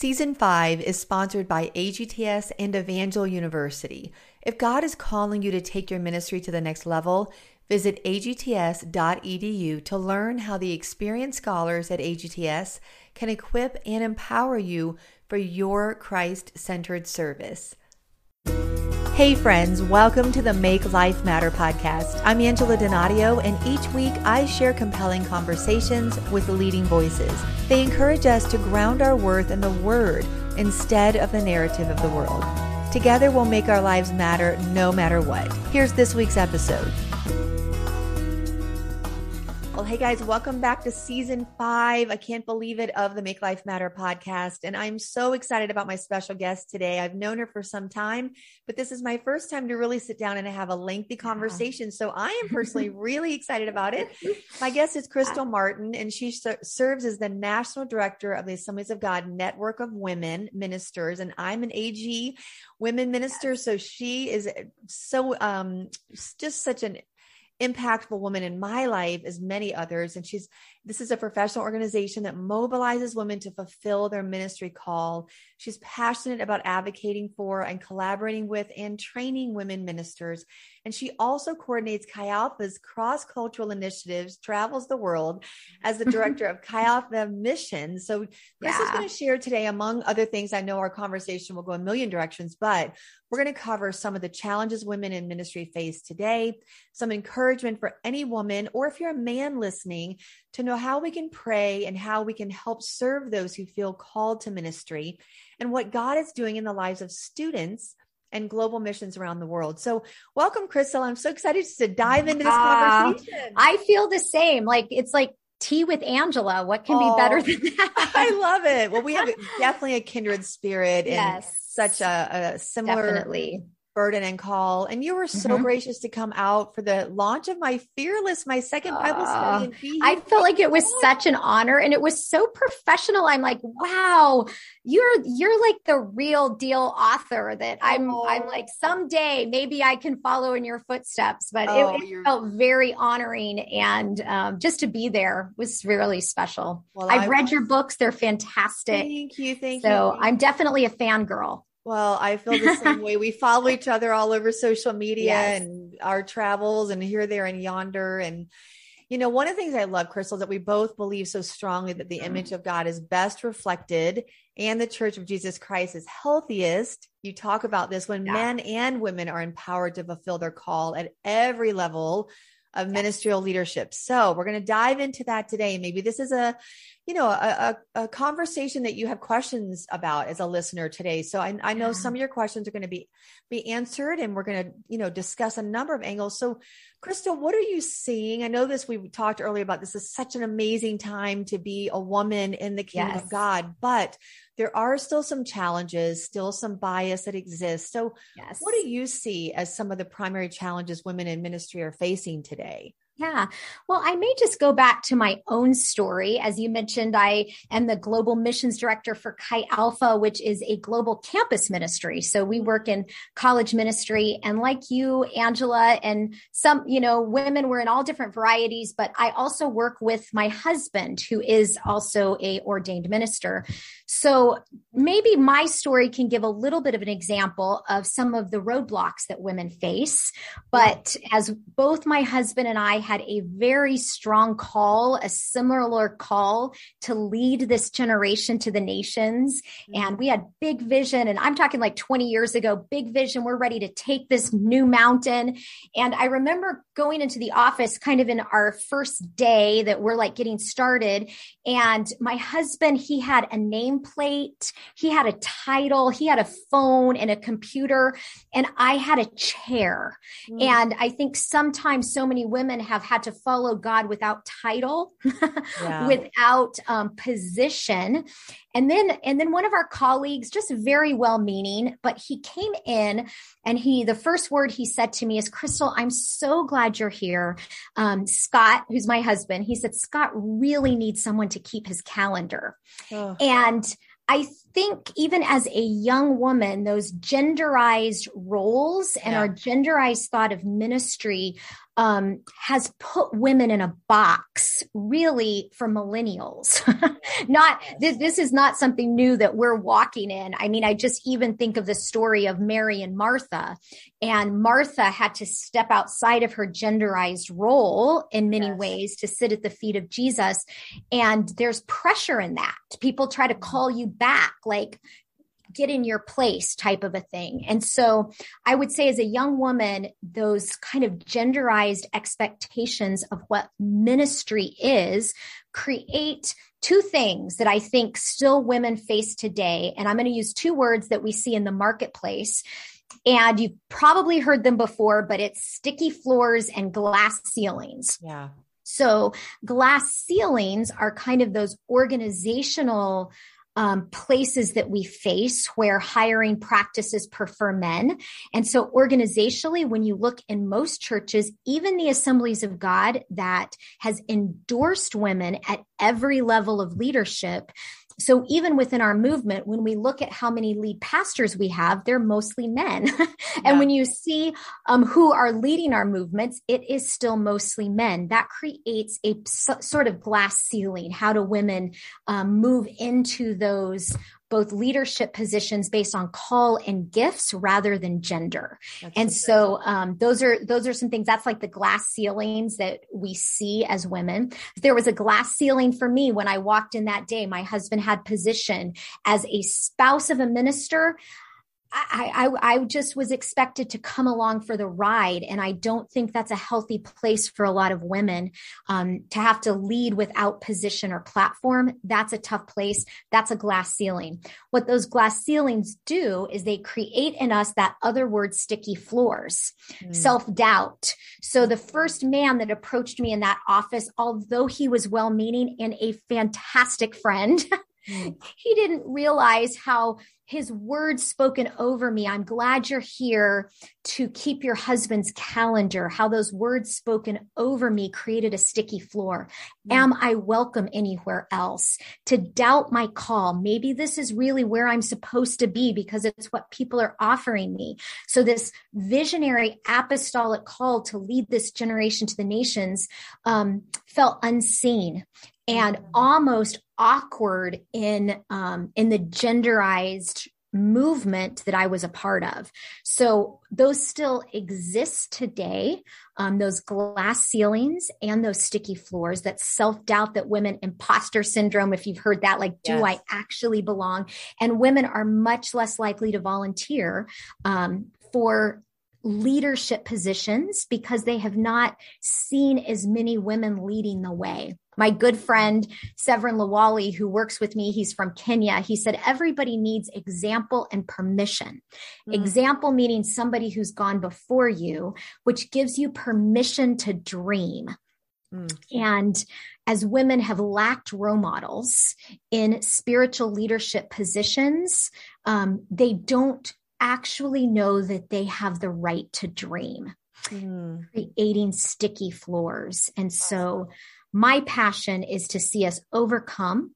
Season 5 is sponsored by AGTS and Evangel University. If God is calling you to take your ministry to the next level, visit agts.edu to learn how the experienced scholars at AGTS can equip and empower you for your Christ centered service. Hey, friends, welcome to the Make Life Matter podcast. I'm Angela Donadio, and each week I share compelling conversations with leading voices. They encourage us to ground our worth in the Word instead of the narrative of the world. Together, we'll make our lives matter no matter what. Here's this week's episode. Well, hey guys, welcome back to season five. I can't believe it of the Make Life Matter podcast. And I'm so excited about my special guest today. I've known her for some time, but this is my first time to really sit down and have a lengthy conversation. So I am personally really excited about it. My guest is Crystal Martin, and she ser- serves as the National Director of the Assemblies of God Network of Women Ministers. And I'm an AG women minister. So she is so, um, just such an impactful woman in my life as many others. And she's this is a professional organization that mobilizes women to fulfill their ministry call. She's passionate about advocating for and collaborating with and training women ministers. And she also coordinates chi alpha's cross-cultural initiatives travels the world as the mm-hmm. director of chi alpha missions so chris yeah. is going to share today among other things i know our conversation will go a million directions but we're going to cover some of the challenges women in ministry face today some encouragement for any woman, or if you're a man listening, to know how we can pray and how we can help serve those who feel called to ministry and what God is doing in the lives of students and global missions around the world. So, welcome, Crystal. I'm so excited to dive into this uh, conversation. I feel the same. Like it's like tea with Angela. What can oh, be better than that? I love it. Well, we have definitely a kindred spirit and yes, such a, a similar definitely burden and call. And you were so mm-hmm. gracious to come out for the launch of my Fearless, my second Bible uh, study. I felt like it was such an honor and it was so professional. I'm like, wow, you're you're like the real deal author that I'm oh. I'm like someday maybe I can follow in your footsteps. But oh, it, it felt very honoring and um, just to be there was really special. Well, I've I read your books; they're fantastic. Thank you, thank so you. So I'm definitely a fangirl. Well, I feel the same way. We follow each other all over social media yes. and our travels and here, there, and yonder. And, you know, one of the things I love, Crystal, is that we both believe so strongly that the mm-hmm. image of God is best reflected and the church of Jesus Christ is healthiest. You talk about this when yeah. men and women are empowered to fulfill their call at every level of ministerial leadership. So we're going to dive into that today. Maybe this is a, you know, a, a, a, conversation that you have questions about as a listener today. So I, I know yeah. some of your questions are going to be, be answered and we're going to, you know, discuss a number of angles. So Crystal, what are you seeing? I know this, we talked earlier about this is such an amazing time to be a woman in the kingdom yes. of God, but there are still some challenges, still some bias that exists. So yes. what do you see as some of the primary challenges women in ministry are facing today? Yeah. Well, I may just go back to my own story. As you mentioned, I am the global missions director for Chi Alpha, which is a global campus ministry. So we work in college ministry. And like you, Angela, and some, you know, women, we're in all different varieties, but I also work with my husband, who is also a ordained minister. So maybe my story can give a little bit of an example of some of the roadblocks that women face. But as both my husband and I had a very strong call, a similar call to lead this generation to the nations. Mm-hmm. And we had big vision. And I'm talking like 20 years ago, big vision. We're ready to take this new mountain. And I remember going into the office kind of in our first day that we're like getting started. And my husband, he had a nameplate, he had a title, he had a phone and a computer, and I had a chair. Mm. And I think sometimes so many women have have had to follow God without title, yeah. without um, position. And then, and then one of our colleagues, just very well meaning, but he came in and he, the first word he said to me is, Crystal, I'm so glad you're here. Um, Scott, who's my husband, he said, Scott really needs someone to keep his calendar. Oh. And I think even as a young woman, those genderized roles and Yeah. our genderized thought of ministry um, has put women in a box really for millennials. not this, this is not something new that we're walking in. I mean, I just even think of the story of Mary and Martha. And Martha had to step outside of her genderized role in many Yes. ways to sit at the feet of Jesus. And there's pressure in that. People try to call you back, like, get in your place type of a thing. And so I would say, as a young woman, those kind of genderized expectations of what ministry is create two things that I think still women face today. And I'm going to use two words that we see in the marketplace. And you've probably heard them before, but it's sticky floors and glass ceilings. Yeah. So glass ceilings are kind of those organizational um, places that we face where hiring practices prefer men. And so organizationally, when you look in most churches, even the assemblies of God that has endorsed women at every level of leadership, so even within our movement, when we look at how many lead pastors we have, they're mostly men. and Yeah. when you see um, who are leading our movements, it is still mostly men. That creates a s- sort of glass ceiling. How do women um, move into those both leadership positions based on call and gifts rather than gender? That's and so um, those are those are some things that's like the glass ceilings that we see as women. There was a glass ceiling for me when i walked in that day. My husband had position as a spouse of a minister I, I, I just was expected to come along for the ride. And I don't think that's a healthy place for a lot of women um, to have to lead without position or platform. That's a tough place. That's a glass ceiling. What those glass ceilings do is they create in us that other word, sticky floors, Mm. self doubt. So the first man that approached me in that office, although he was well meaning and a fantastic friend, Mm. he didn't realize how his words spoken over me. I'm glad you're here to keep your husband's calendar. How those words spoken over me created a sticky floor. Mm. Am I welcome anywhere else? To doubt my call. Maybe this is really where I'm supposed to be because it's what people are offering me. So this visionary apostolic call to lead this generation to the nations um, felt unseen and Mhm. almost awkward in um, in the genderized movement that I was a part of. So those still exist today. Um, those glass ceilings and those sticky floors, that self doubt, that women imposter syndrome. If you've heard that, like, do Yes. I actually belong? And women are much less likely to volunteer um, for leadership positions because they have not seen as many women leading the way. My good friend, Severin Lawali, who works with me, he's from Kenya. He said, everybody needs example and permission. Mm. Example meaning somebody who's gone before you, which gives you permission to dream. Mm. And as women have lacked role models in spiritual leadership positions, um, they don't actually know that they have the right to dream, Mm. creating sticky floors. And so, my passion is to see us overcome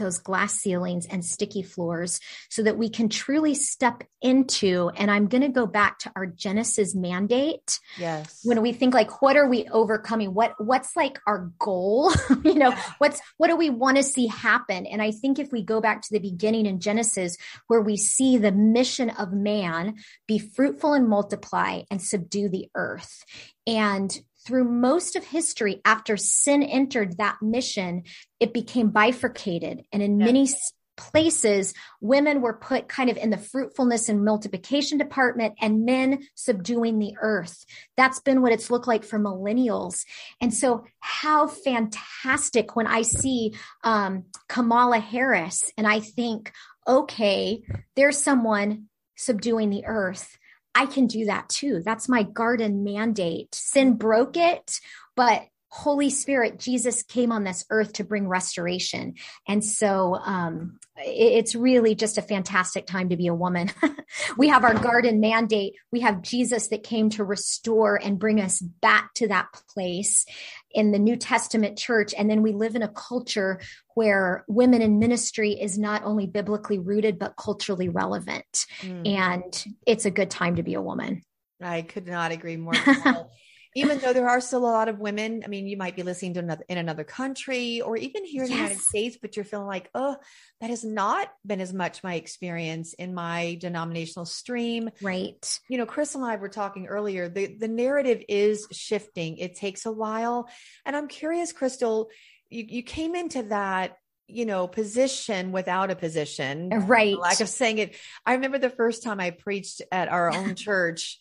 those glass ceilings and sticky floors so that we can truly step into and i'm going to go back to our genesis mandate. Yes. when we think like what are we overcoming? What what's like our goal? You know what's what do we want to see happen? And i think if we go back to the beginning in genesis where we see the mission of man be fruitful and multiply and subdue the earth. And through most of history after sin entered that mission it became bifurcated. And in many places women were put kind of in the fruitfulness and multiplication department and men subduing the earth. That's been what it's looked like for millennials. And so how fantastic when i see um, kamala harris and i think okay there's someone subduing the earth i can do that too. That's my garden mandate. Sin broke it but Holy Spirit, Jesus came on this earth to bring restoration. And so um, it's really just a fantastic time to be a woman. we have our garden mandate. We have Jesus that came to restore and bring us back to that place in the New Testament church. And then we live in a culture where women in ministry is not only biblically rooted, but culturally relevant. Mm. And it's a good time to be a woman. I could not agree more. even though there are still a lot of women, I mean, you might be listening to another in another country or even here in yes. the United States, but you're feeling like, oh, that has not been as much my experience in my denominational stream. Right. You know, Chris and I were talking earlier. The the narrative is shifting. It takes a while. And I'm curious, Crystal, you, you came into that you know, position without a position. Right. Lack of saying it. I remember the first time I preached at our own church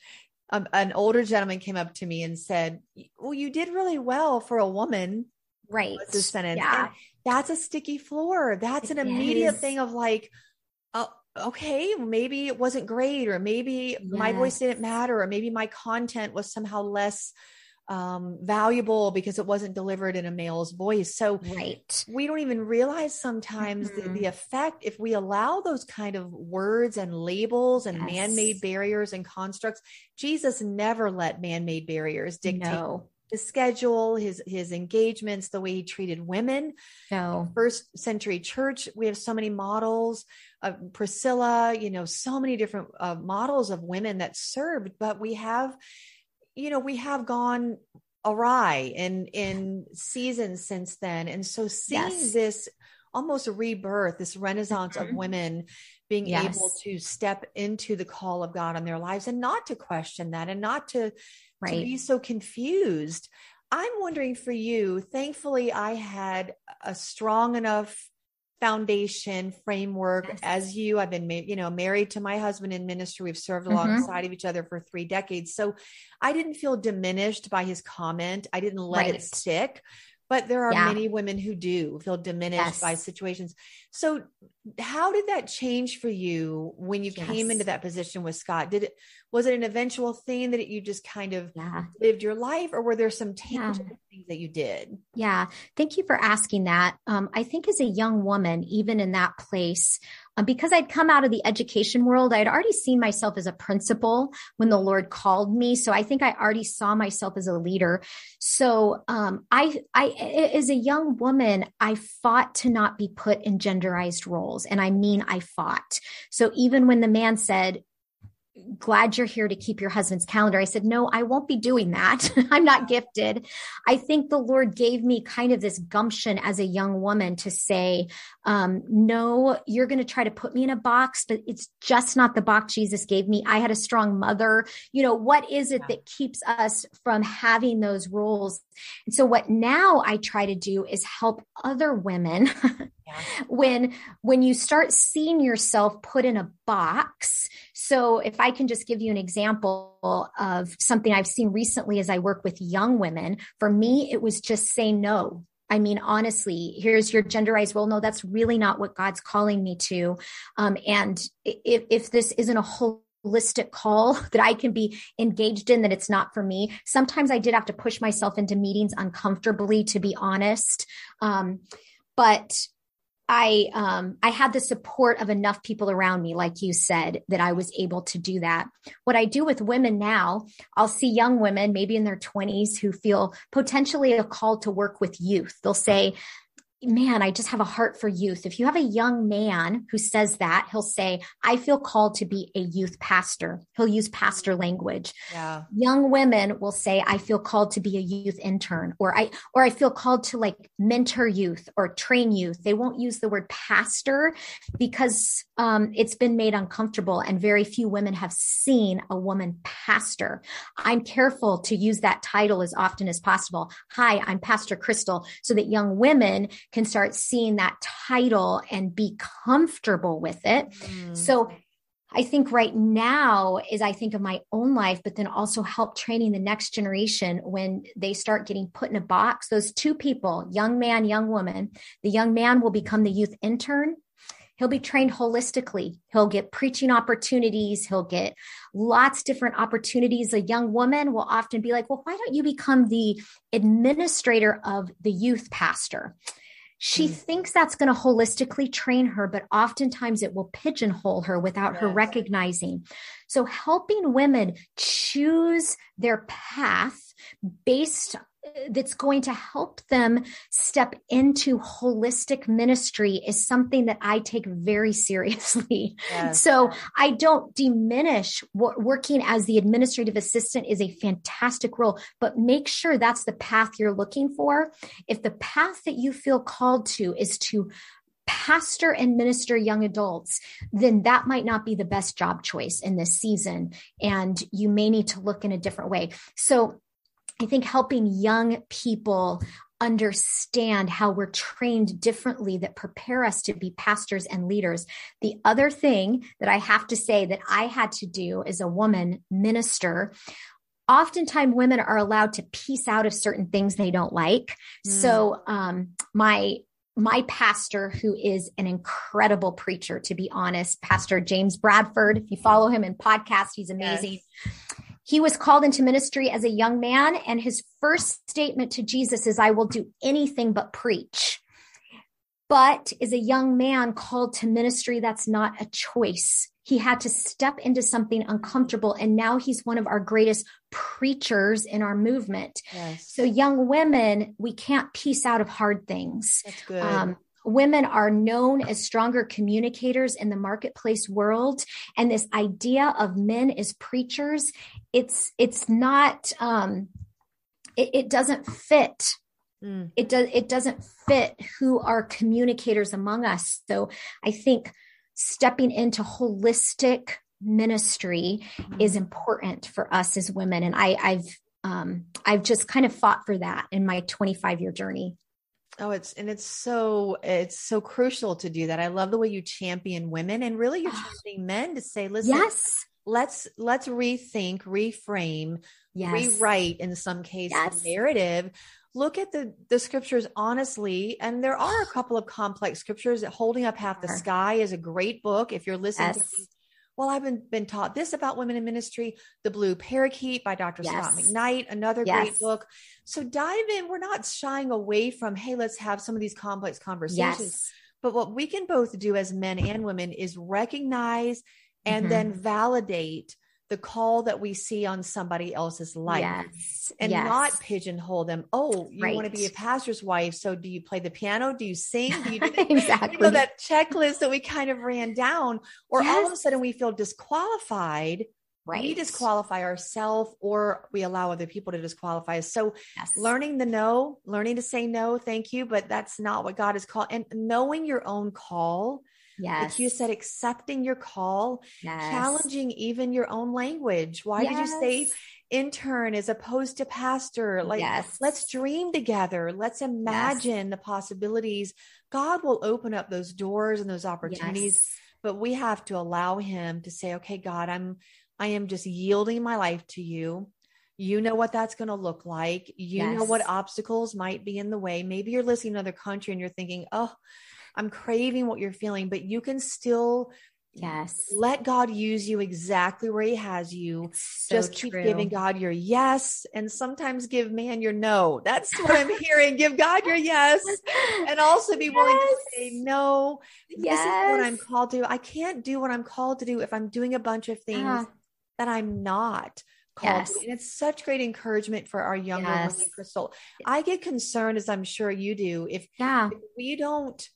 um, an older gentleman came up to me and said, "Well, you did really well for a woman." Right. The sentence. Yeah. And that's a sticky floor. That's it an immediate is. thing of like, oh, okay, maybe it wasn't great, or maybe yes. my voice didn't matter, or maybe my content was somehow less um, valuable because it wasn't delivered in a male's voice. So right. we don't even realize sometimes mm-hmm. the, the, effect if we allow those kind of words and labels and yes. man-made barriers and constructs. Jesus never let man-made barriers dictate no. the schedule, his his engagements, the way he treated women. No. First century church, we have so many models. of Priscilla, you know, so many different uh, models of women that served, but we have you know, we have gone awry in in seasons since then. And so seeing yes. this almost rebirth, this renaissance mm-hmm. of women being yes. able to step into the call of God on their lives and not to question that and not to, right. to be so confused. I'm wondering for you, thankfully, I had a strong enough foundation framework yes. as you i've been you know married to my husband in ministry we've served mm-hmm. alongside of each other for three decades so i didn't feel diminished by his comment i didn't let right. it stick but there are yeah. many women who do feel diminished yes. by situations so how did that change for you when you yes. came into that position with scott did it was it an eventual thing that you just kind of yeah. lived your life or were there some tangible yeah. things that you did yeah thank you for asking that um, i think as a young woman even in that place um, because I'd come out of the education world, I'd already seen myself as a principal when the Lord called me. So I think I already saw myself as a leader. So um, I, I, as a young woman, I fought to not be put in genderized roles, and I mean I fought. So even when the man said, glad you're here to keep your husband's calendar. I said, no, I won't be doing that. I'm not gifted. I think the Lord gave me kind of this gumption as a young woman to say, um, no, you're going to try to put me in a box, but it's just not the box Jesus gave me. I had a strong mother. You know, what is it that keeps us from having those roles? And so what now I try to do is help other women when when you start seeing yourself put in a box so if i can just give you an example of something i've seen recently as i work with young women for me it was just say no I mean, honestly, here's your genderized role. No, that's really not what God's calling me to. Um, and if, if this isn't a holistic call that I can be engaged in, that it's not for me. Sometimes I did have to push myself into meetings uncomfortably, to be honest. Um, but I um, I had the support of enough people around me, like you said, that I was able to do that. What I do with women now, I'll see young women, maybe in their 20s, who feel potentially a call to work with youth. They'll say, man, I just have a heart for youth. If you have a young man who says that, he'll say, I feel called to be a youth pastor. He'll use pastor language. Yeah. Young women will say, I feel called to be a youth intern or I, or I feel called to like mentor youth or train youth. They won't use the word pastor because um, it's been made uncomfortable and very few women have seen a woman pastor. I'm careful to use that title as often as possible. Hi, I'm Pastor Crystal so that young women can start seeing that title and be comfortable with it. Mm. So I think right now is I think of my own life, but then also help training the next generation when they start getting put in a box. Those two people, young man, young woman, the young man will become the youth intern He'll be trained holistically. He'll get preaching opportunities. He'll get lots different opportunities. A young woman will often be like, well, why don't you become the administrator of the youth pastor? She mm. thinks that's going to holistically train her, but oftentimes it will pigeonhole her without yes. her recognizing. So helping women choose their path based that's going to help them step into holistic ministry is something that I take very seriously. Yes. So I don't diminish what working as the administrative assistant is a fantastic role, but make sure that's the path you're looking for. If the path that you feel called to is to pastor and minister young adults, then that might not be the best job choice in this season. And you may need to look in a different way. So I think helping young people understand how we're trained differently that prepare us to be pastors and leaders. The other thing that I have to say that I had to do as a woman minister oftentimes women are allowed to peace out of certain things they don't like. Mm. So, um, my my pastor, who is an incredible preacher, to be honest, Pastor James Bradford. If you follow him in podcast, he's amazing. Yes. He was called into ministry as a young man, and his first statement to Jesus is, I will do anything but preach. But as a young man called to ministry, that's not a choice. He had to step into something uncomfortable, and now he's one of our greatest preachers in our movement. Yes. So, young women, we can't peace out of hard things. That's good. Um, women are known as stronger communicators in the marketplace world. And this idea of men as preachers it's it's not um it, it doesn't fit. Mm. it does it doesn't fit who are communicators among us. So i think stepping into holistic ministry mm. is important for us as women. And i i've um i've just kind of fought for that in my 25 year journey Oh, it's and it's so it's so crucial to do that. I love the way you champion women and really you're ah. championing men to say, listen, yes, let's let's rethink, reframe, yes. rewrite in some cases yes. narrative. Look at the the scriptures honestly, and there are a ah. couple of complex scriptures that holding up half the sky is a great book. If you're listening yes. to well, I've been, been taught this about women in ministry, The Blue Parakeet by Dr. Yes. Scot McKnight, another yes. great book. So dive in. We're not shying away from, hey, let's have some of these complex conversations. Yes. But what we can both do as men and women is recognize and mm-hmm. then validate the call that we see on somebody else's life yes. and yes. not pigeonhole them. Oh, you right. want to be a pastor's wife. So do you play the piano? Do you sing? Do you do exactly. You know, that checklist that we kind of ran down, or yes. all of a sudden we feel disqualified. Right. We disqualify ourselves or we allow other people to disqualify us. So learning the no, learning to say no, thank you, but that's not what God is called. And knowing your own call Yes. Like you said, accepting your call, yes. challenging even your own language. Why yes. did you say intern as opposed to pastor? Like, yes. let's dream together. Let's imagine the possibilities. God will open up those doors and those opportunities, but we have to allow him to say, okay, God, I'm, I am just yielding my life to you. You know what that's going to look like. You yes. know what obstacles might be in the way. Maybe you're listening to another country and you're thinking, oh, I'm craving what you're feeling, but you can still Yes. Let God use you exactly where He has you. So Just keep true. giving God your yes and sometimes give man your no. That's what I'm hearing. give God your yes and also be yes. willing to say no. Yes. This is what I'm called to. I can't do what I'm called to do if I'm doing a bunch of things uh, that I'm not. Yes. And it's such great encouragement for our younger yes. women, Crystal. I get concerned, as I'm sure you do, if, yeah. if we don't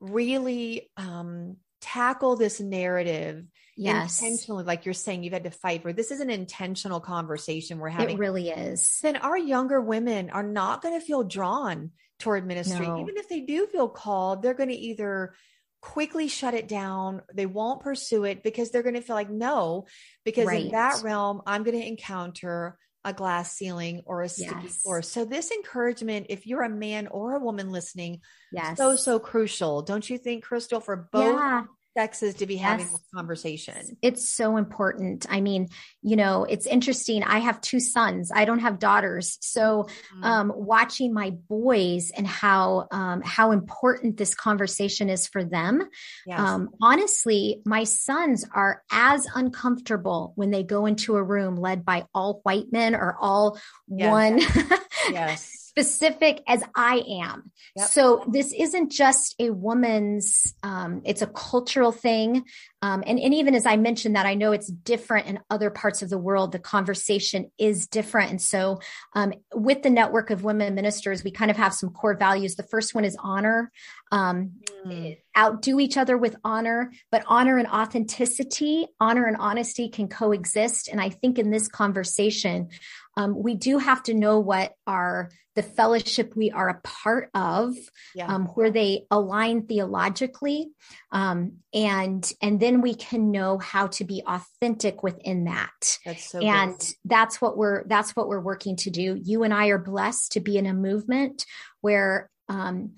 really um, tackle this narrative yes. intentionally, like you're saying, you've had to fight for. This is an intentional conversation we're having. It really is. Then our younger women are not going to feel drawn toward ministry. No. Even if they do feel called, they're going to either quickly shut it down. They won't pursue it because they're going to feel like, no, because right. in that realm, I'm going to encounter a glass ceiling or a sticky yes. floor. So this encouragement, if you're a man or a woman listening, yes. so, so crucial. Don't you think, Crystal, for both yeah. Sexes to be yes. having this conversation. It's so important. I mean, you know, it's interesting. I have two sons. I don't have daughters. So, mm-hmm. um, watching my boys and how, um, how important this conversation is for them. Yes. Um, honestly, my sons are as uncomfortable when they go into a room led by all white men or all yes. one. yes specific as I am. Yep. So this isn't just a woman's, um, it's a cultural thing. Um, and, and even as I mentioned that, I know it's different in other parts of the world. The conversation is different. And so um, with the network of women ministers, we kind of have some core values. The first one is honor. Um, mm. Outdo each other with honor, but honor and authenticity, honor and honesty can coexist. And I think in this conversation, um, we do have to know what our the fellowship we are a part of, yeah. um, where they align theologically, um, and and then we can know how to be authentic within that. That's so and good. that's what we're that's what we're working to do. You and I are blessed to be in a movement where. Um,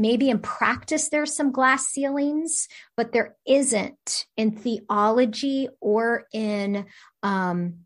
maybe in practice there's some glass ceilings but there isn't in theology or in um,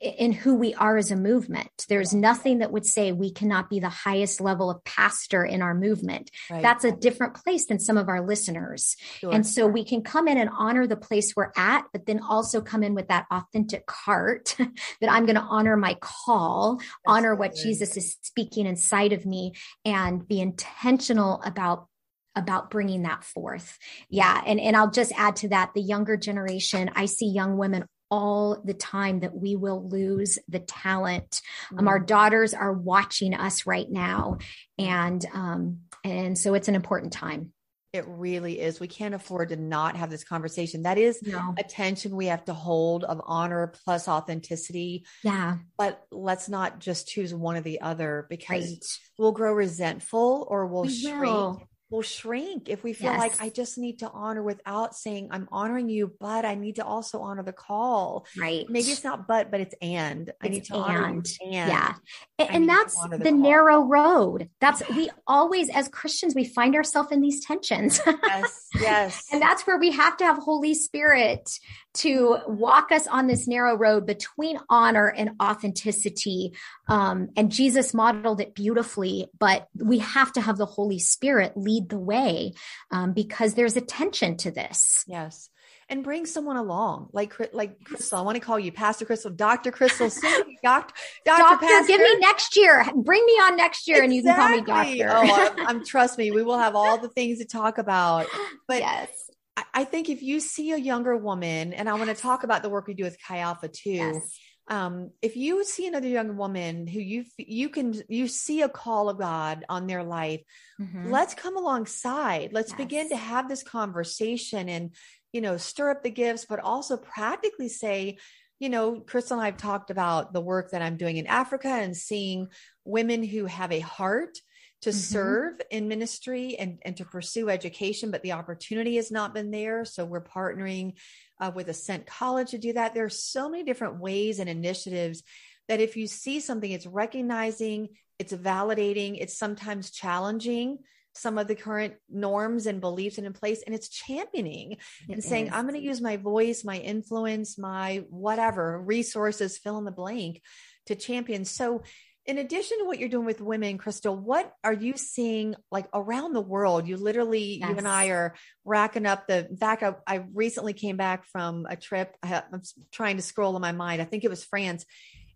in who we are as a movement. There's nothing that would say we cannot be the highest level of pastor in our movement. Right. That's a different place than some of our listeners. Sure. And so we can come in and honor the place we're at, but then also come in with that authentic heart that I'm going to honor my call, That's honor what Jesus is speaking inside of me and be intentional about about bringing that forth. Yeah. And, and I'll just add to that the younger generation. I see young women all the time that we will lose the talent. Mm-hmm. Um, our mm. daughters are watching us right now, and um, and so it's an important time. It really is. We can't afford to not have this conversation. That is no. attention we have to hold of honor plus authenticity. Yeah. But let's not just choose one or the other because right. we'll grow resentful or we'll we shrink. Will will shrink if we feel yes. like I just need to honor without saying I'm honoring you, but I need to also honor the call. Right. Maybe it's not but, but it's and. It's I need to and. honor and. Yeah. And, and that's the, the narrow road. That's we always as Christians we find ourselves in these tensions. Yes. Yes. and that's where we have to have Holy Spirit to walk us on this narrow road between honor and authenticity. Um, and Jesus modeled it beautifully, but we have to have the Holy Spirit lead the way um, because there's a tension to this. Yes. And bring someone along, like like Crystal. I want to call you Pastor Crystal, Doctor Crystal, Doctor Doctor. Give me next year. Bring me on next year, exactly. and you can call me Doctor. oh, I'm, I'm, trust me. We will have all the things to talk about. But yes I think if you see a younger woman, and I want to talk about the work we do with Chi Alpha too. Yes. Um, if you see another young woman who you you can you see a call of God on their life, mm-hmm. let's come alongside. Let's yes. begin to have this conversation and you know stir up the gifts, but also practically say, you know, Crystal and I've talked about the work that I'm doing in Africa and seeing women who have a heart to mm-hmm. serve in ministry and, and to pursue education, but the opportunity has not been there. So we're partnering uh, with Ascent College to do that. There are so many different ways and initiatives that if you see something, it's recognizing, it's validating, it's sometimes challenging some of the current norms and beliefs and in place and it's championing it and is. saying i'm going to use my voice my influence my whatever resources fill in the blank to champion so in addition to what you're doing with women, Crystal, what are you seeing like around the world? You literally, yes. you and I are racking up the, in fact, I, I recently came back from a trip. I, I'm trying to scroll in my mind. I think it was France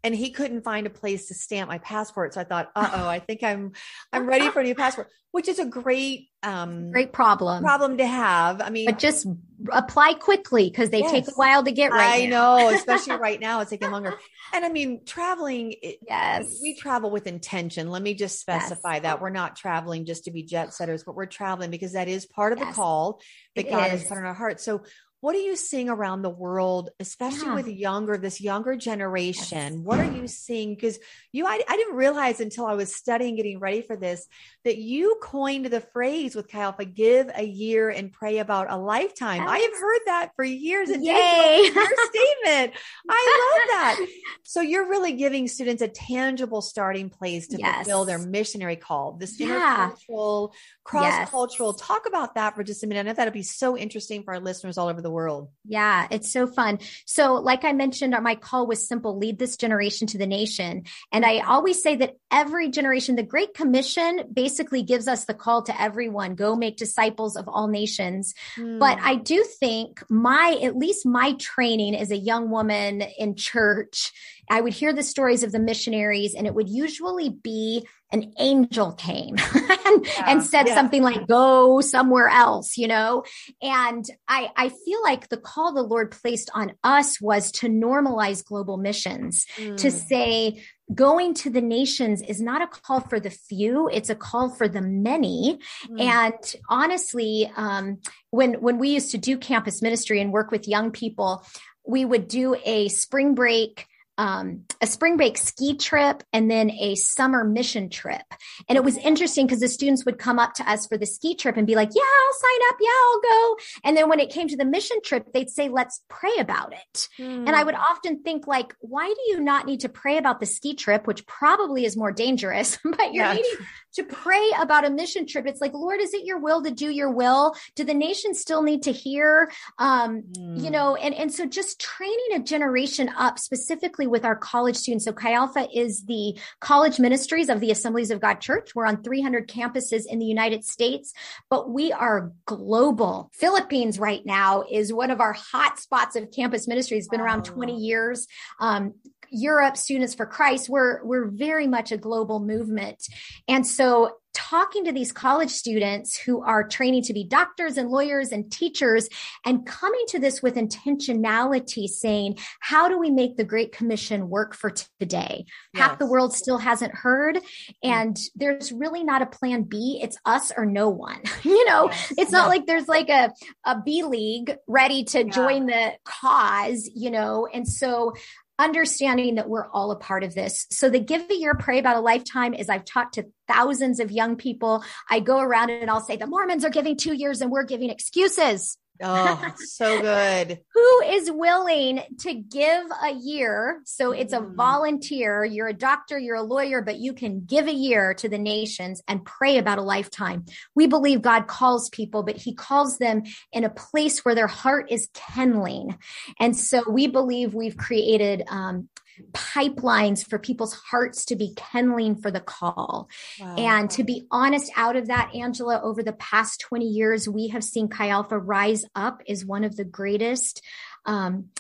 and he couldn't find a place to stamp my passport. So I thought, uh oh, I think I'm I'm ready for a new passport, which is a great um great problem problem to have. I mean, but just apply quickly because they yes. take a while to get right. I now. know, especially right now, it's taking longer. And I mean, traveling. Yes, we travel with intention. Let me just specify yes. that we're not traveling just to be jet setters, but we're traveling because that is part of yes. the call that it God is. has put in our hearts. So what are you seeing around the world, especially yeah. with younger, this younger generation? Yes. What are you seeing? Because you, I, I, didn't realize until I was studying, getting ready for this, that you coined the phrase with Chi Alpha, give a year and pray about a lifetime. Yes. I have heard that for years and Yay. Your statement. I love that. So you're really giving students a tangible starting place to yes. fulfill their missionary call, this yeah. intercultural, cross-cultural. Talk about that for just a minute. I know that'll be so interesting for our listeners all over the the world. Yeah, it's so fun. So, like I mentioned, my call was simple lead this generation to the nation. And I always say that every generation, the Great Commission basically gives us the call to everyone go make disciples of all nations. Mm. But I do think my, at least my training as a young woman in church, I would hear the stories of the missionaries, and it would usually be an angel came and, yeah, and, said yeah. something like go somewhere else you know and i i feel like the call the lord placed on us was to normalize global missions mm. to say going to the nations is not a call for the few it's a call for the many mm. and honestly um, when when we used to do campus ministry and work with young people we would do a spring break um, a spring break ski trip and then a summer mission trip. And it was interesting because the students would come up to us for the ski trip and be like, yeah, I'll sign up. Yeah, I'll go. And then when it came to the mission trip, they'd say, let's pray about it. Mm. And I would often think like, why do you not need to pray about the ski trip, which probably is more dangerous, but you're yeah. needing to pray about a mission trip. It's like, Lord, is it your will to do your will? Do the nation still need to hear? Um, mm. you know, and, and so just training a generation up specifically with our college students. So Chi Alpha is the college ministries of the Assemblies of God Church. We're on 300 campuses in the United States, but we are global. Philippines right now is one of our hot spots of campus ministry. It's been around 20 years. Um, Europe Students for Christ, we're we're very much a global movement. And so talking to these college students who are training to be doctors and lawyers and teachers and coming to this with intentionality saying how do we make the great commission work for today yes. half the world still hasn't heard mm-hmm. and there's really not a plan b it's us or no one you know yes. it's not like there's like a, a b league ready to yeah. join the cause you know and so understanding that we're all a part of this. So the give a year, pray about a lifetime is I've talked to thousands of young people. I go around and I'll say the Mormons are giving two years and we're giving excuses. Oh, so good. Who is willing to give a year? So it's a mm. volunteer. You're a doctor, you're a lawyer, but you can give a year to the nations and pray about a lifetime. We believe God calls people, but he calls them in a place where their heart is kindling. And so we believe we've created um, pipelines for people's hearts to be kindling for the call. Wow. And to be honest, out of that, Angela, over the past 20 years, we have seen Chi Alpha rise up as one of the greatest. Um,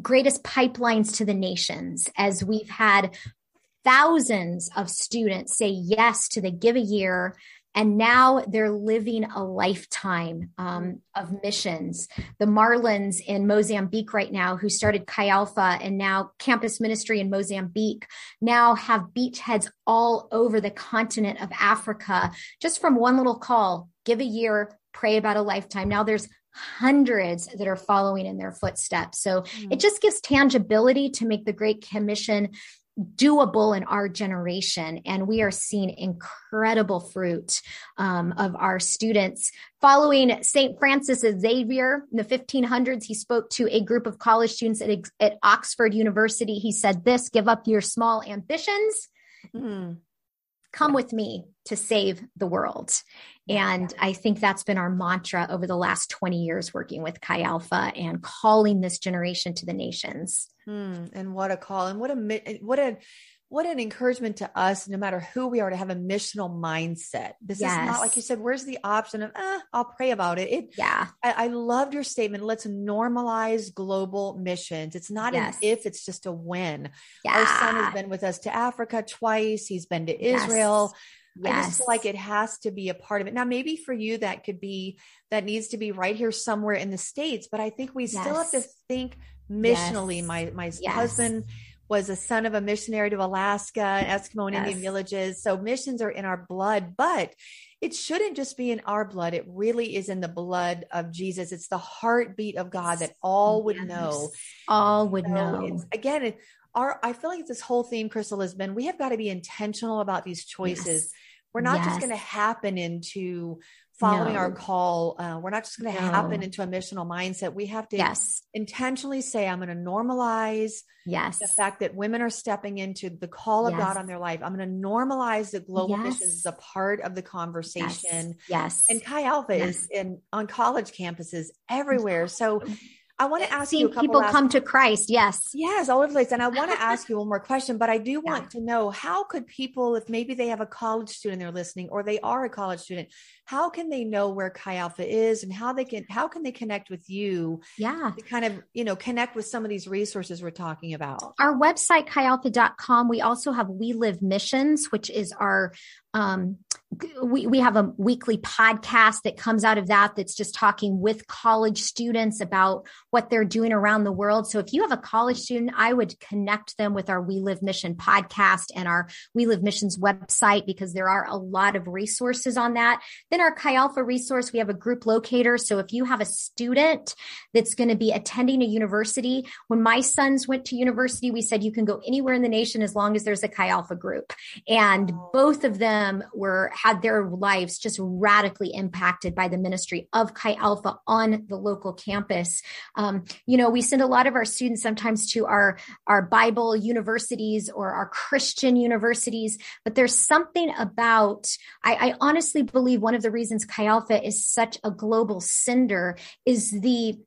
greatest pipelines to the nations as we've had thousands of students say yes to the give a year and now they're living a lifetime um, of missions. The Marlins in Mozambique right now, who started Chi Alpha and now campus ministry in Mozambique, now have beachheads all over the continent of Africa, just from one little call, give a year, pray about a lifetime. Now there's hundreds that are following in their footsteps. So mm. it just gives tangibility to make the Great Commission doable in our generation. And we are seeing incredible fruit um, of our students. Following St. Francis Xavier in the 1500s, he spoke to a group of college students at, at Oxford University. He said this give up your small ambitions. Mm. Come with me to save the world. And I think that's been our mantra over the last 20 years working with Chi Alpha and calling this generation to the nations. Hmm, and what a call and what a what a what an encouragement to us, no matter who we are, to have a missional mindset. This yes. is not like you said. Where's the option of, eh, I'll pray about it. it yeah, I, I, loved your statement. Let's normalize global missions. It's not yes. an if; it's just a when. Yeah. Our son has been with us to Africa twice. He's been to Israel. Yes. I just feel like it has to be a part of it. Now, maybe for you, that could be that needs to be right here somewhere in the states. But I think we yes. still have to think missionally. Yes. My my yes. husband was a son of a missionary to Alaska, Eskimo and Indian villages. So missions are in our blood, but it shouldn't just be in our blood. It really is in the blood of Jesus. It's the heartbeat of God that all would yes. know. All would so know. again, our I feel like this whole theme, Crystal, has been we have got to be intentional about these choices. Yes. We're not yes. just going to happen into following no. our call. Uh, we're not just going to no. happen into a missional mindset. We have to yes. intentionally say, I'm going to normalize yes. the fact that women are stepping into the call of yes. God on their life. I'm going to normalize that global yes. missions is a part of the conversation. Yes. And Chi Alpha is in on college campuses everywhere. So I want to ask you people last, come to Christ. Yes. Yes, all over the place. And I want to ask you one more question, but I do want yeah. to know how could people, if maybe they have a college student they're listening or they are a college student, how can they know where Chi Alpha is and how they can, how can they connect with you? Yeah. To kind of, you know, connect with some of these resources we're talking about. Our website, chialpha.com. We also have We Live Missions, which is our um, we, we have a weekly podcast that comes out of that that's just talking with college students about what they're doing around the world. So if you have a college student, I would connect them with our We Live Mission podcast and our We Live Missions website because there are a lot of resources on that. Then our Chi Alpha resource, we have a group locator. So if you have a student that's going to be attending a university, when my sons went to university, we said you can go anywhere in the nation as long as there's a Chi Alpha group. And both of them were had their lives just radically impacted by the ministry of Chi Alpha on the local campus. Um, you know, we send a lot of our students sometimes to our, our Bible universities or our Christian universities, but there's something about, I, I honestly believe one of the reasons Chi Alpha is such a global sender is the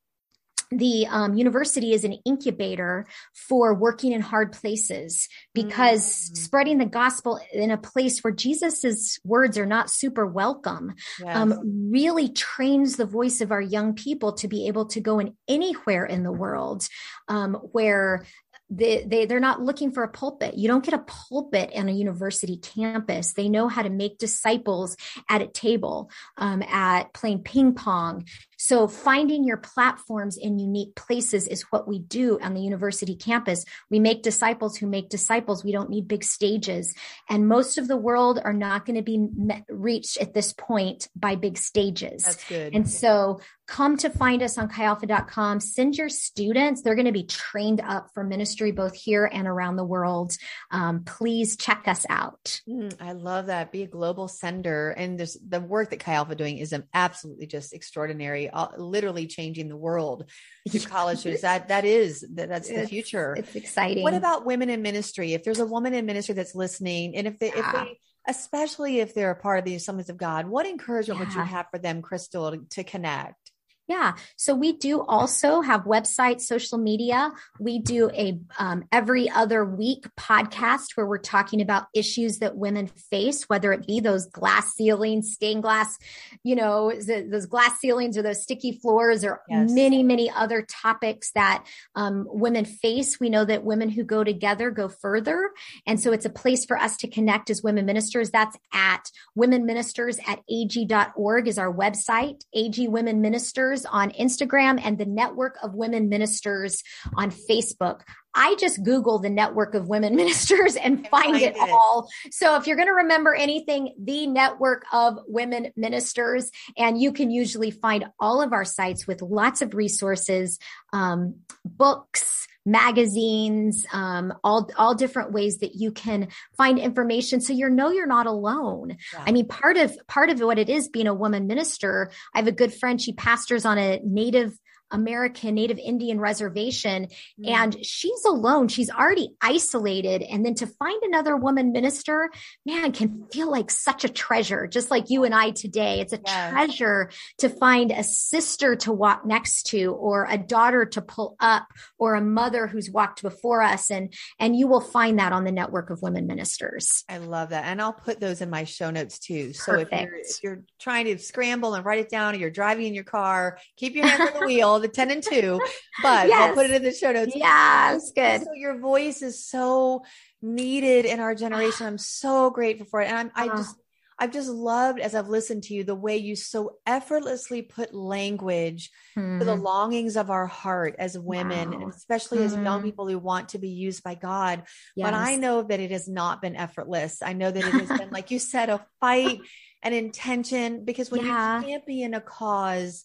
the um, university is an incubator for working in hard places because mm. spreading the gospel in a place where Jesus's words are not super welcome yes. um, really trains the voice of our young people to be able to go in anywhere in the world um, where they, they they're not looking for a pulpit you don't get a pulpit on a university campus they know how to make disciples at a table um, at playing ping pong so finding your platforms in unique places is what we do on the university campus. We make disciples who make disciples. We don't need big stages. And most of the world are not going to be met, reached at this point by big stages. That's good. And so come to find us on chialpha.com. Send your students. They're going to be trained up for ministry both here and around the world. Um, please check us out. Mm, I love that. Be a global sender. And there's the work that Chi Alpha doing is absolutely just extraordinary uh, literally changing the world to college students. That that is that, that's it's, the future. It's exciting. What about women in ministry? If there's a woman in ministry that's listening, and if they yeah. if they especially if they're a part of the Assemblies of God, what encouragement yeah. would you have for them, Crystal, to, to connect? Yeah. So we do also have websites, social media. We do a um, every other week podcast where we're talking about issues that women face, whether it be those glass ceilings, stained glass, you know, those glass ceilings or those sticky floors or yes. many, many other topics that um, women face. We know that women who go together go further. And so it's a place for us to connect as women ministers. That's at women ministers at ag.org is our website, AG Women Ministers Ministers on Instagram and the Network of Women Ministers on Facebook. I just Google the Network of Women Ministers and find, it, all. So if you're going to remember anything, the Network of Women Ministers, and you can usually find all of our sites with lots of resources, um, books, magazines, um, all all different ways that you can find information. So you know you're not alone. Yeah. I mean, part of part of what it is being a woman minister. I have a good friend. She pastors on a native American Native Indian reservation mm. and she's alone. She's already isolated. And then to find another woman minister, man, can feel like such a treasure, just like you and I today. It's a yes. treasure to find a sister to walk next to or a daughter to pull up or a mother who's walked before us. And, and you will find that on the network of women ministers. I love that. And I'll put those in my show notes too. So if you're, if you're trying to scramble and write it down or you're driving in your car, keep your hands on the wheel the 10 and 2, but yes. I'll put it in the show notes. Yeah, it's good. So your voice is so needed in our generation. I'm so grateful for it. And I'm, I uh-huh. just, I've just loved as I've listened to you the way you so effortlessly put language mm. to the hmm. longings of our heart as women, wow. especially mm-hmm. as young hmm. people who want to be used by God. Yes. But I know that it has not been effortless. I know that it has been, like you said, a fight and intention because when yeah. you champion a cause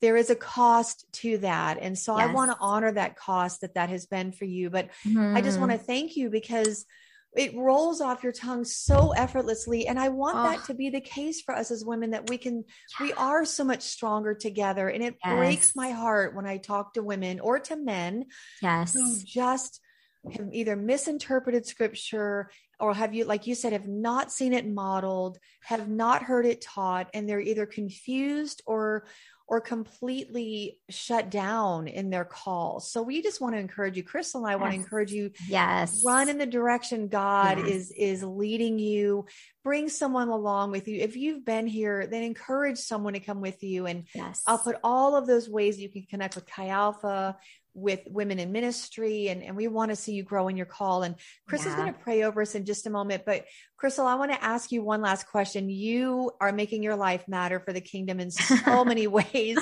there is a cost to that and so yes. i want to honor that cost that that has been for you but mm-hmm. i just want to mm-hmm. thank you because it rolls off your tongue so effortlessly and i want oh. that to be the case for us as women that we can yeah. we are so much stronger together and it yes. breaks my heart when i talk to women or to men yes who just have either misinterpreted scripture or have you like you said have not seen it modeled have not heard it taught and they're either confused or or completely shut down in their calls. So we just want to encourage you, Crystal and I yes. want to encourage you. Yes. Run in the direction God yes. is, is leading you. Bring someone along with you. If you've been here, then encourage someone to come with you. And yes. I'll put all of those ways you can connect with Chi Alpha, with women in ministry and, and we want to see you grow in your call. And Chris yeah. is going to pray over us in just a moment. But Crystal, I want to ask you one last question. You are making your life matter for the kingdom in so many ways,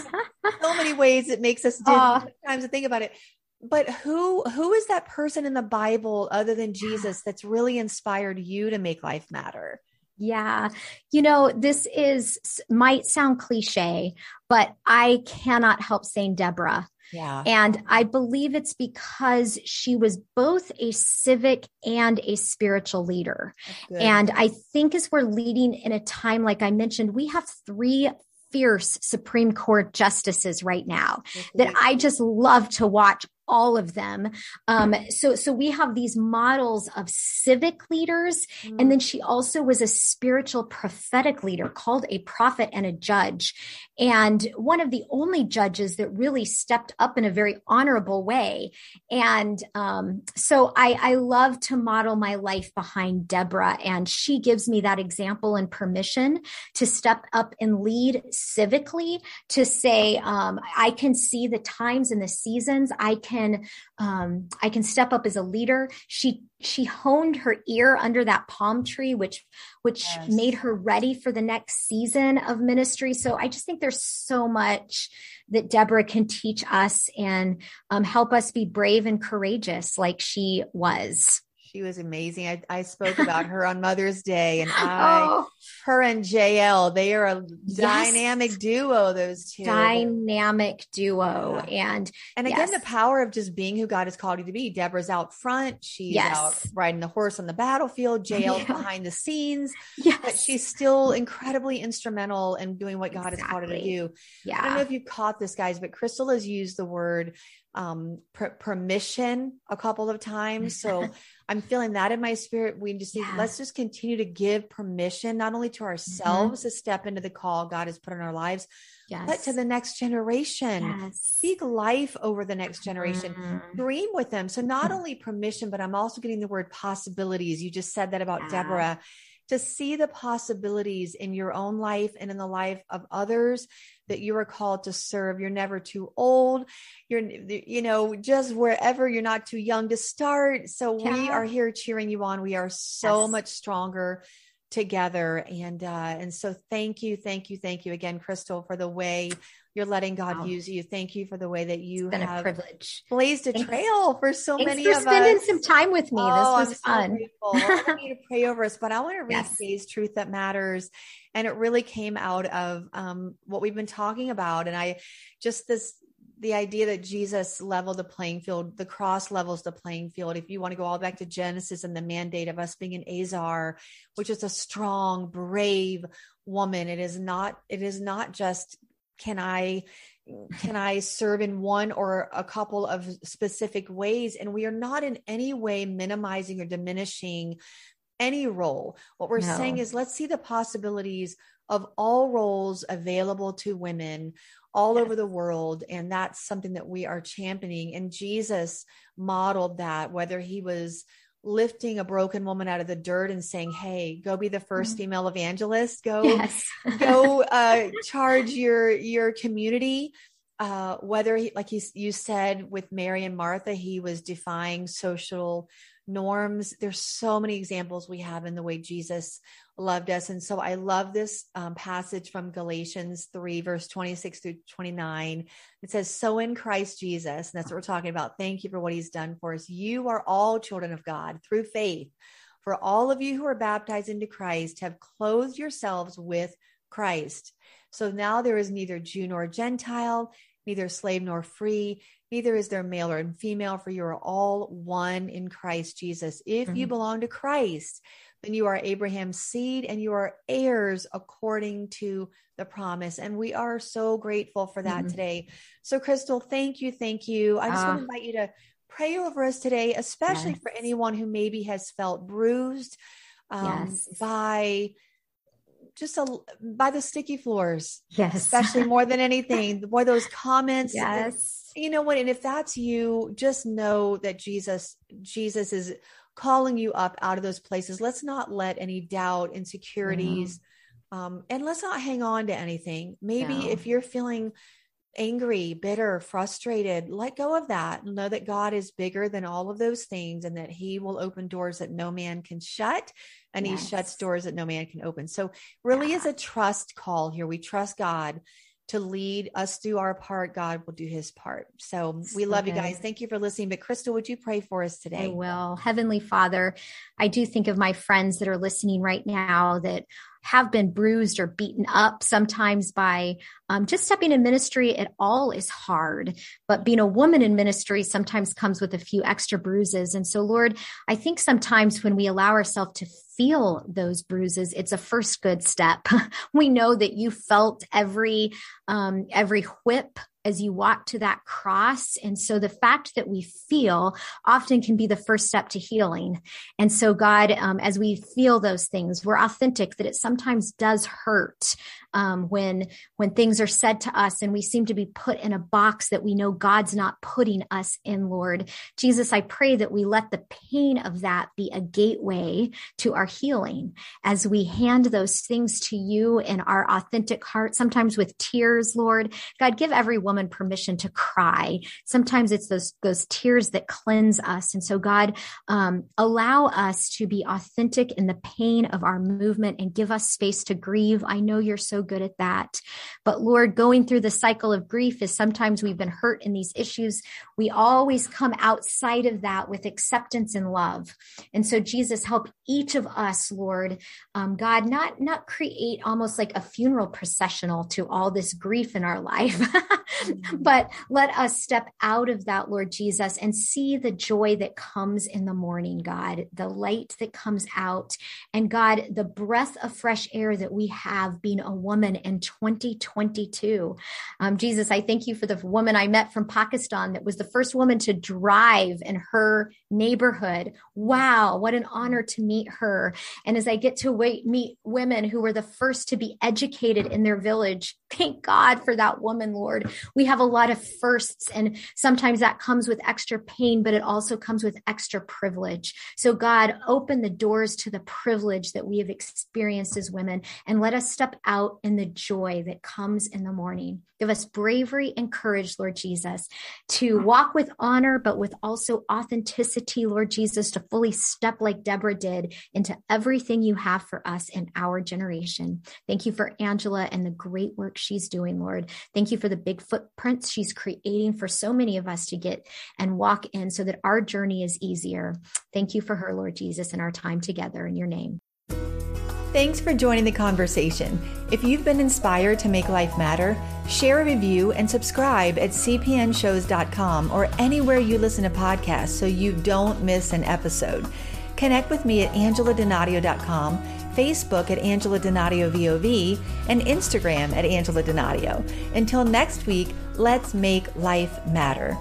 so many ways it makes us times to think about it. But who who is that person in the Bible other than Jesus that's really inspired you to make life matter? Yeah. You know, this is might sound cliche, but I cannot help saying Deborah yeah. And I believe it's because she was both a civic and a spiritual leader. And I think as we're leading in a time, like I mentioned, we have three fierce Supreme Court justices right now that I just love to watch all of them. Um, so, so we have these models of civic leaders. Mm. And then she also was a spiritual prophetic leader called a prophet and a judge. And one of the only judges that really stepped up in a very honorable way. And, um, so I, I love to model my life behind Deborah and she gives me that example and permission to step up and lead civically to say, um, I can see the times and the seasons. I can can um, I can step up as a leader. She she honed her ear under that palm tree, which which yes. made her ready for the next season of ministry. So I just think there's so much that Deborah can teach us and um, help us be brave and courageous, like she was. She was amazing. I, I spoke about her on Mother's Day, and I, oh. her and Jael, they are a yes. dynamic duo. Those two dynamic duo, yeah. and and again, yes. the power of just being who God has called you to be. Deborah's out front; she's yes. out riding the horse on the battlefield. Jael's yeah. behind the scenes, yes. but she's still incredibly instrumental in doing what God exactly. has called her to do. Yeah, I don't know if you caught this, guys, but Crystal has used the word um, per- permission a couple of times. So I'm feeling that in my spirit. We just need, let's just continue to give permission, not only to mm-hmm. ourselves mm-hmm. to step into the call God has put in our lives, yes. but to the next generation. Yes. Speak life over the next generation. Mm-hmm. Dream with them. So not only permission, but I'm also getting the word possibilities. You just said that about yeah. Deborah to see the possibilities in your own life and in the life of others that you are called to serve. You're never too old. You're, you know, just wherever you're not too young to start. So yeah. we are here cheering you on. We are so yes. much stronger together. And, uh, and so thank you, thank you, thank you again, Crystal, for the way you're letting God wow. use you. Thank you for the way that you have privilege. blazed a Thanks. trail for so Thanks many for of spending us. some time with me. Oh, this was I'm fun. So I want you to pray over us, but I want to read yes. today's truth that matters. And it really came out of um, what we've been talking about. And I just this the idea that Jesus leveled the playing field, the cross levels the playing field. If you want to go all back to Genesis and the mandate of us being an ezer, which is a strong, brave woman, it is not, it is not just can I can I serve in one or a couple of specific ways? And we are not in any way minimizing or diminishing any role. What we're no. saying is let's see the possibilities of all roles available to women all yes. over the world. And that's something that we are championing. And Jesus modeled that, whether he was lifting a broken woman out of the dirt and saying, Hey, go be the 1st mm-hmm. female evangelist. Go, yes. go, uh, charge your, your community. Uh, whether he, like he, you said with Mary and Martha, he was defying social norms. There's so many examples we have in the way Jesus loved us. And so I love this um, passage from Galatians 3, verse 26 through 29. It says, So in Christ Jesus, and that's what we're talking about. Thank you for what he's done for us. You are all children of God through faith. For all of you who are baptized into Christ have clothed yourselves with Christ. So now there is neither Jew nor Gentile, neither slave nor free, neither is there male or female, for you are all one in Christ Jesus. If mm-hmm. you belong to Christ, then you are Abraham's seed and you are heirs according to the promise. And we are so grateful for that mm-hmm. today. So, Crystal, thank you. Thank you. I just uh, want to invite you to pray over us today, especially yes. for anyone who maybe has felt bruised um, yes. by just a, by the sticky floors. Yes. Especially more than anything, boy, those comments. Yes. You know what? And if that's you, just know that Jesus, Jesus is calling you up out of those places. Let's not let any doubt, insecurities, um, and let's not hang on to anything. Maybe no. if you're feeling angry, bitter, frustrated, let go of that. Know that God is bigger than all of those things and that He will open doors that no man can shut and yes. He shuts doors that no man can open. So, really, yeah. is a trust call here. We trust God to lead us do our part, God will do his part. So we love you guys. Thank you for listening. But Crystal, would you pray for us today? I will. Heavenly Father, I do think of my friends that are listening right now that have been bruised or beaten up sometimes by um, just stepping in ministry at all is hard but being a woman in ministry sometimes comes with a few extra bruises and so lord i think sometimes when we allow ourselves to feel those bruises it's a first good step we know that you felt every um, every whip as you walk to that cross. And so the fact that we feel often can be the first step to healing. And so, God, um, as we feel those things, we're authentic that it sometimes does hurt um, when when things are said to us and we seem to be put in a box that we know God's not putting us in, Lord. Jesus, I pray that we let the pain of that be a gateway to our healing as we hand those things to you in our authentic heart, sometimes with tears, Lord. God, give every woman permission to cry. Sometimes it's those, those tears that cleanse us. And so, God, um, allow us to be authentic in the pain of our movement and give us space to grieve. I know you're so good at that. But Lord, going through the cycle of grief is sometimes we've been hurt in these issues. We always come outside of that with acceptance and love. And so Jesus, help each of us, Lord, um, God, not, not create almost like a funeral processional to all this grief in our life, mm-hmm. but let us step out of that, Lord Jesus, and see the joy that comes in the morning, God, the light that comes out. And God, the breath of fresh air that we have being a woman woman in 2022. Um, Jesus, I thank you for the woman I met from Pakistan that was the first woman to drive in her neighborhood. Wow, what an honor to meet her. And as I get to wait, meet women who were the first to be educated in their village, thank God for that woman, Lord. We have a lot of firsts, and sometimes that comes with extra pain, but it also comes with extra privilege. So, God, open the doors to the privilege that we have experienced as women and let us step out in the joy that comes in the morning. Give us bravery and courage, Lord Jesus, to walk with honor, but with also authenticity, Lord Jesus, to fully step like Deborah did into everything you have for us in our generation. Thank you for Angela and the great work she's doing, Lord. Thank you for the big footprints she's creating for so many of us to get and walk in so that our journey is easier. Thank you for her, Lord Jesus, and our time together in your name. Thanks for joining the conversation. If you've been inspired to make life matter, share a review and subscribe at cpnshows.com or anywhere you listen to podcasts so you don't miss an episode. Connect with me at angeladonadio.com, Facebook at Angela Donadio VOV, and Instagram at Angela Donadio. Until next week, let's make life matter.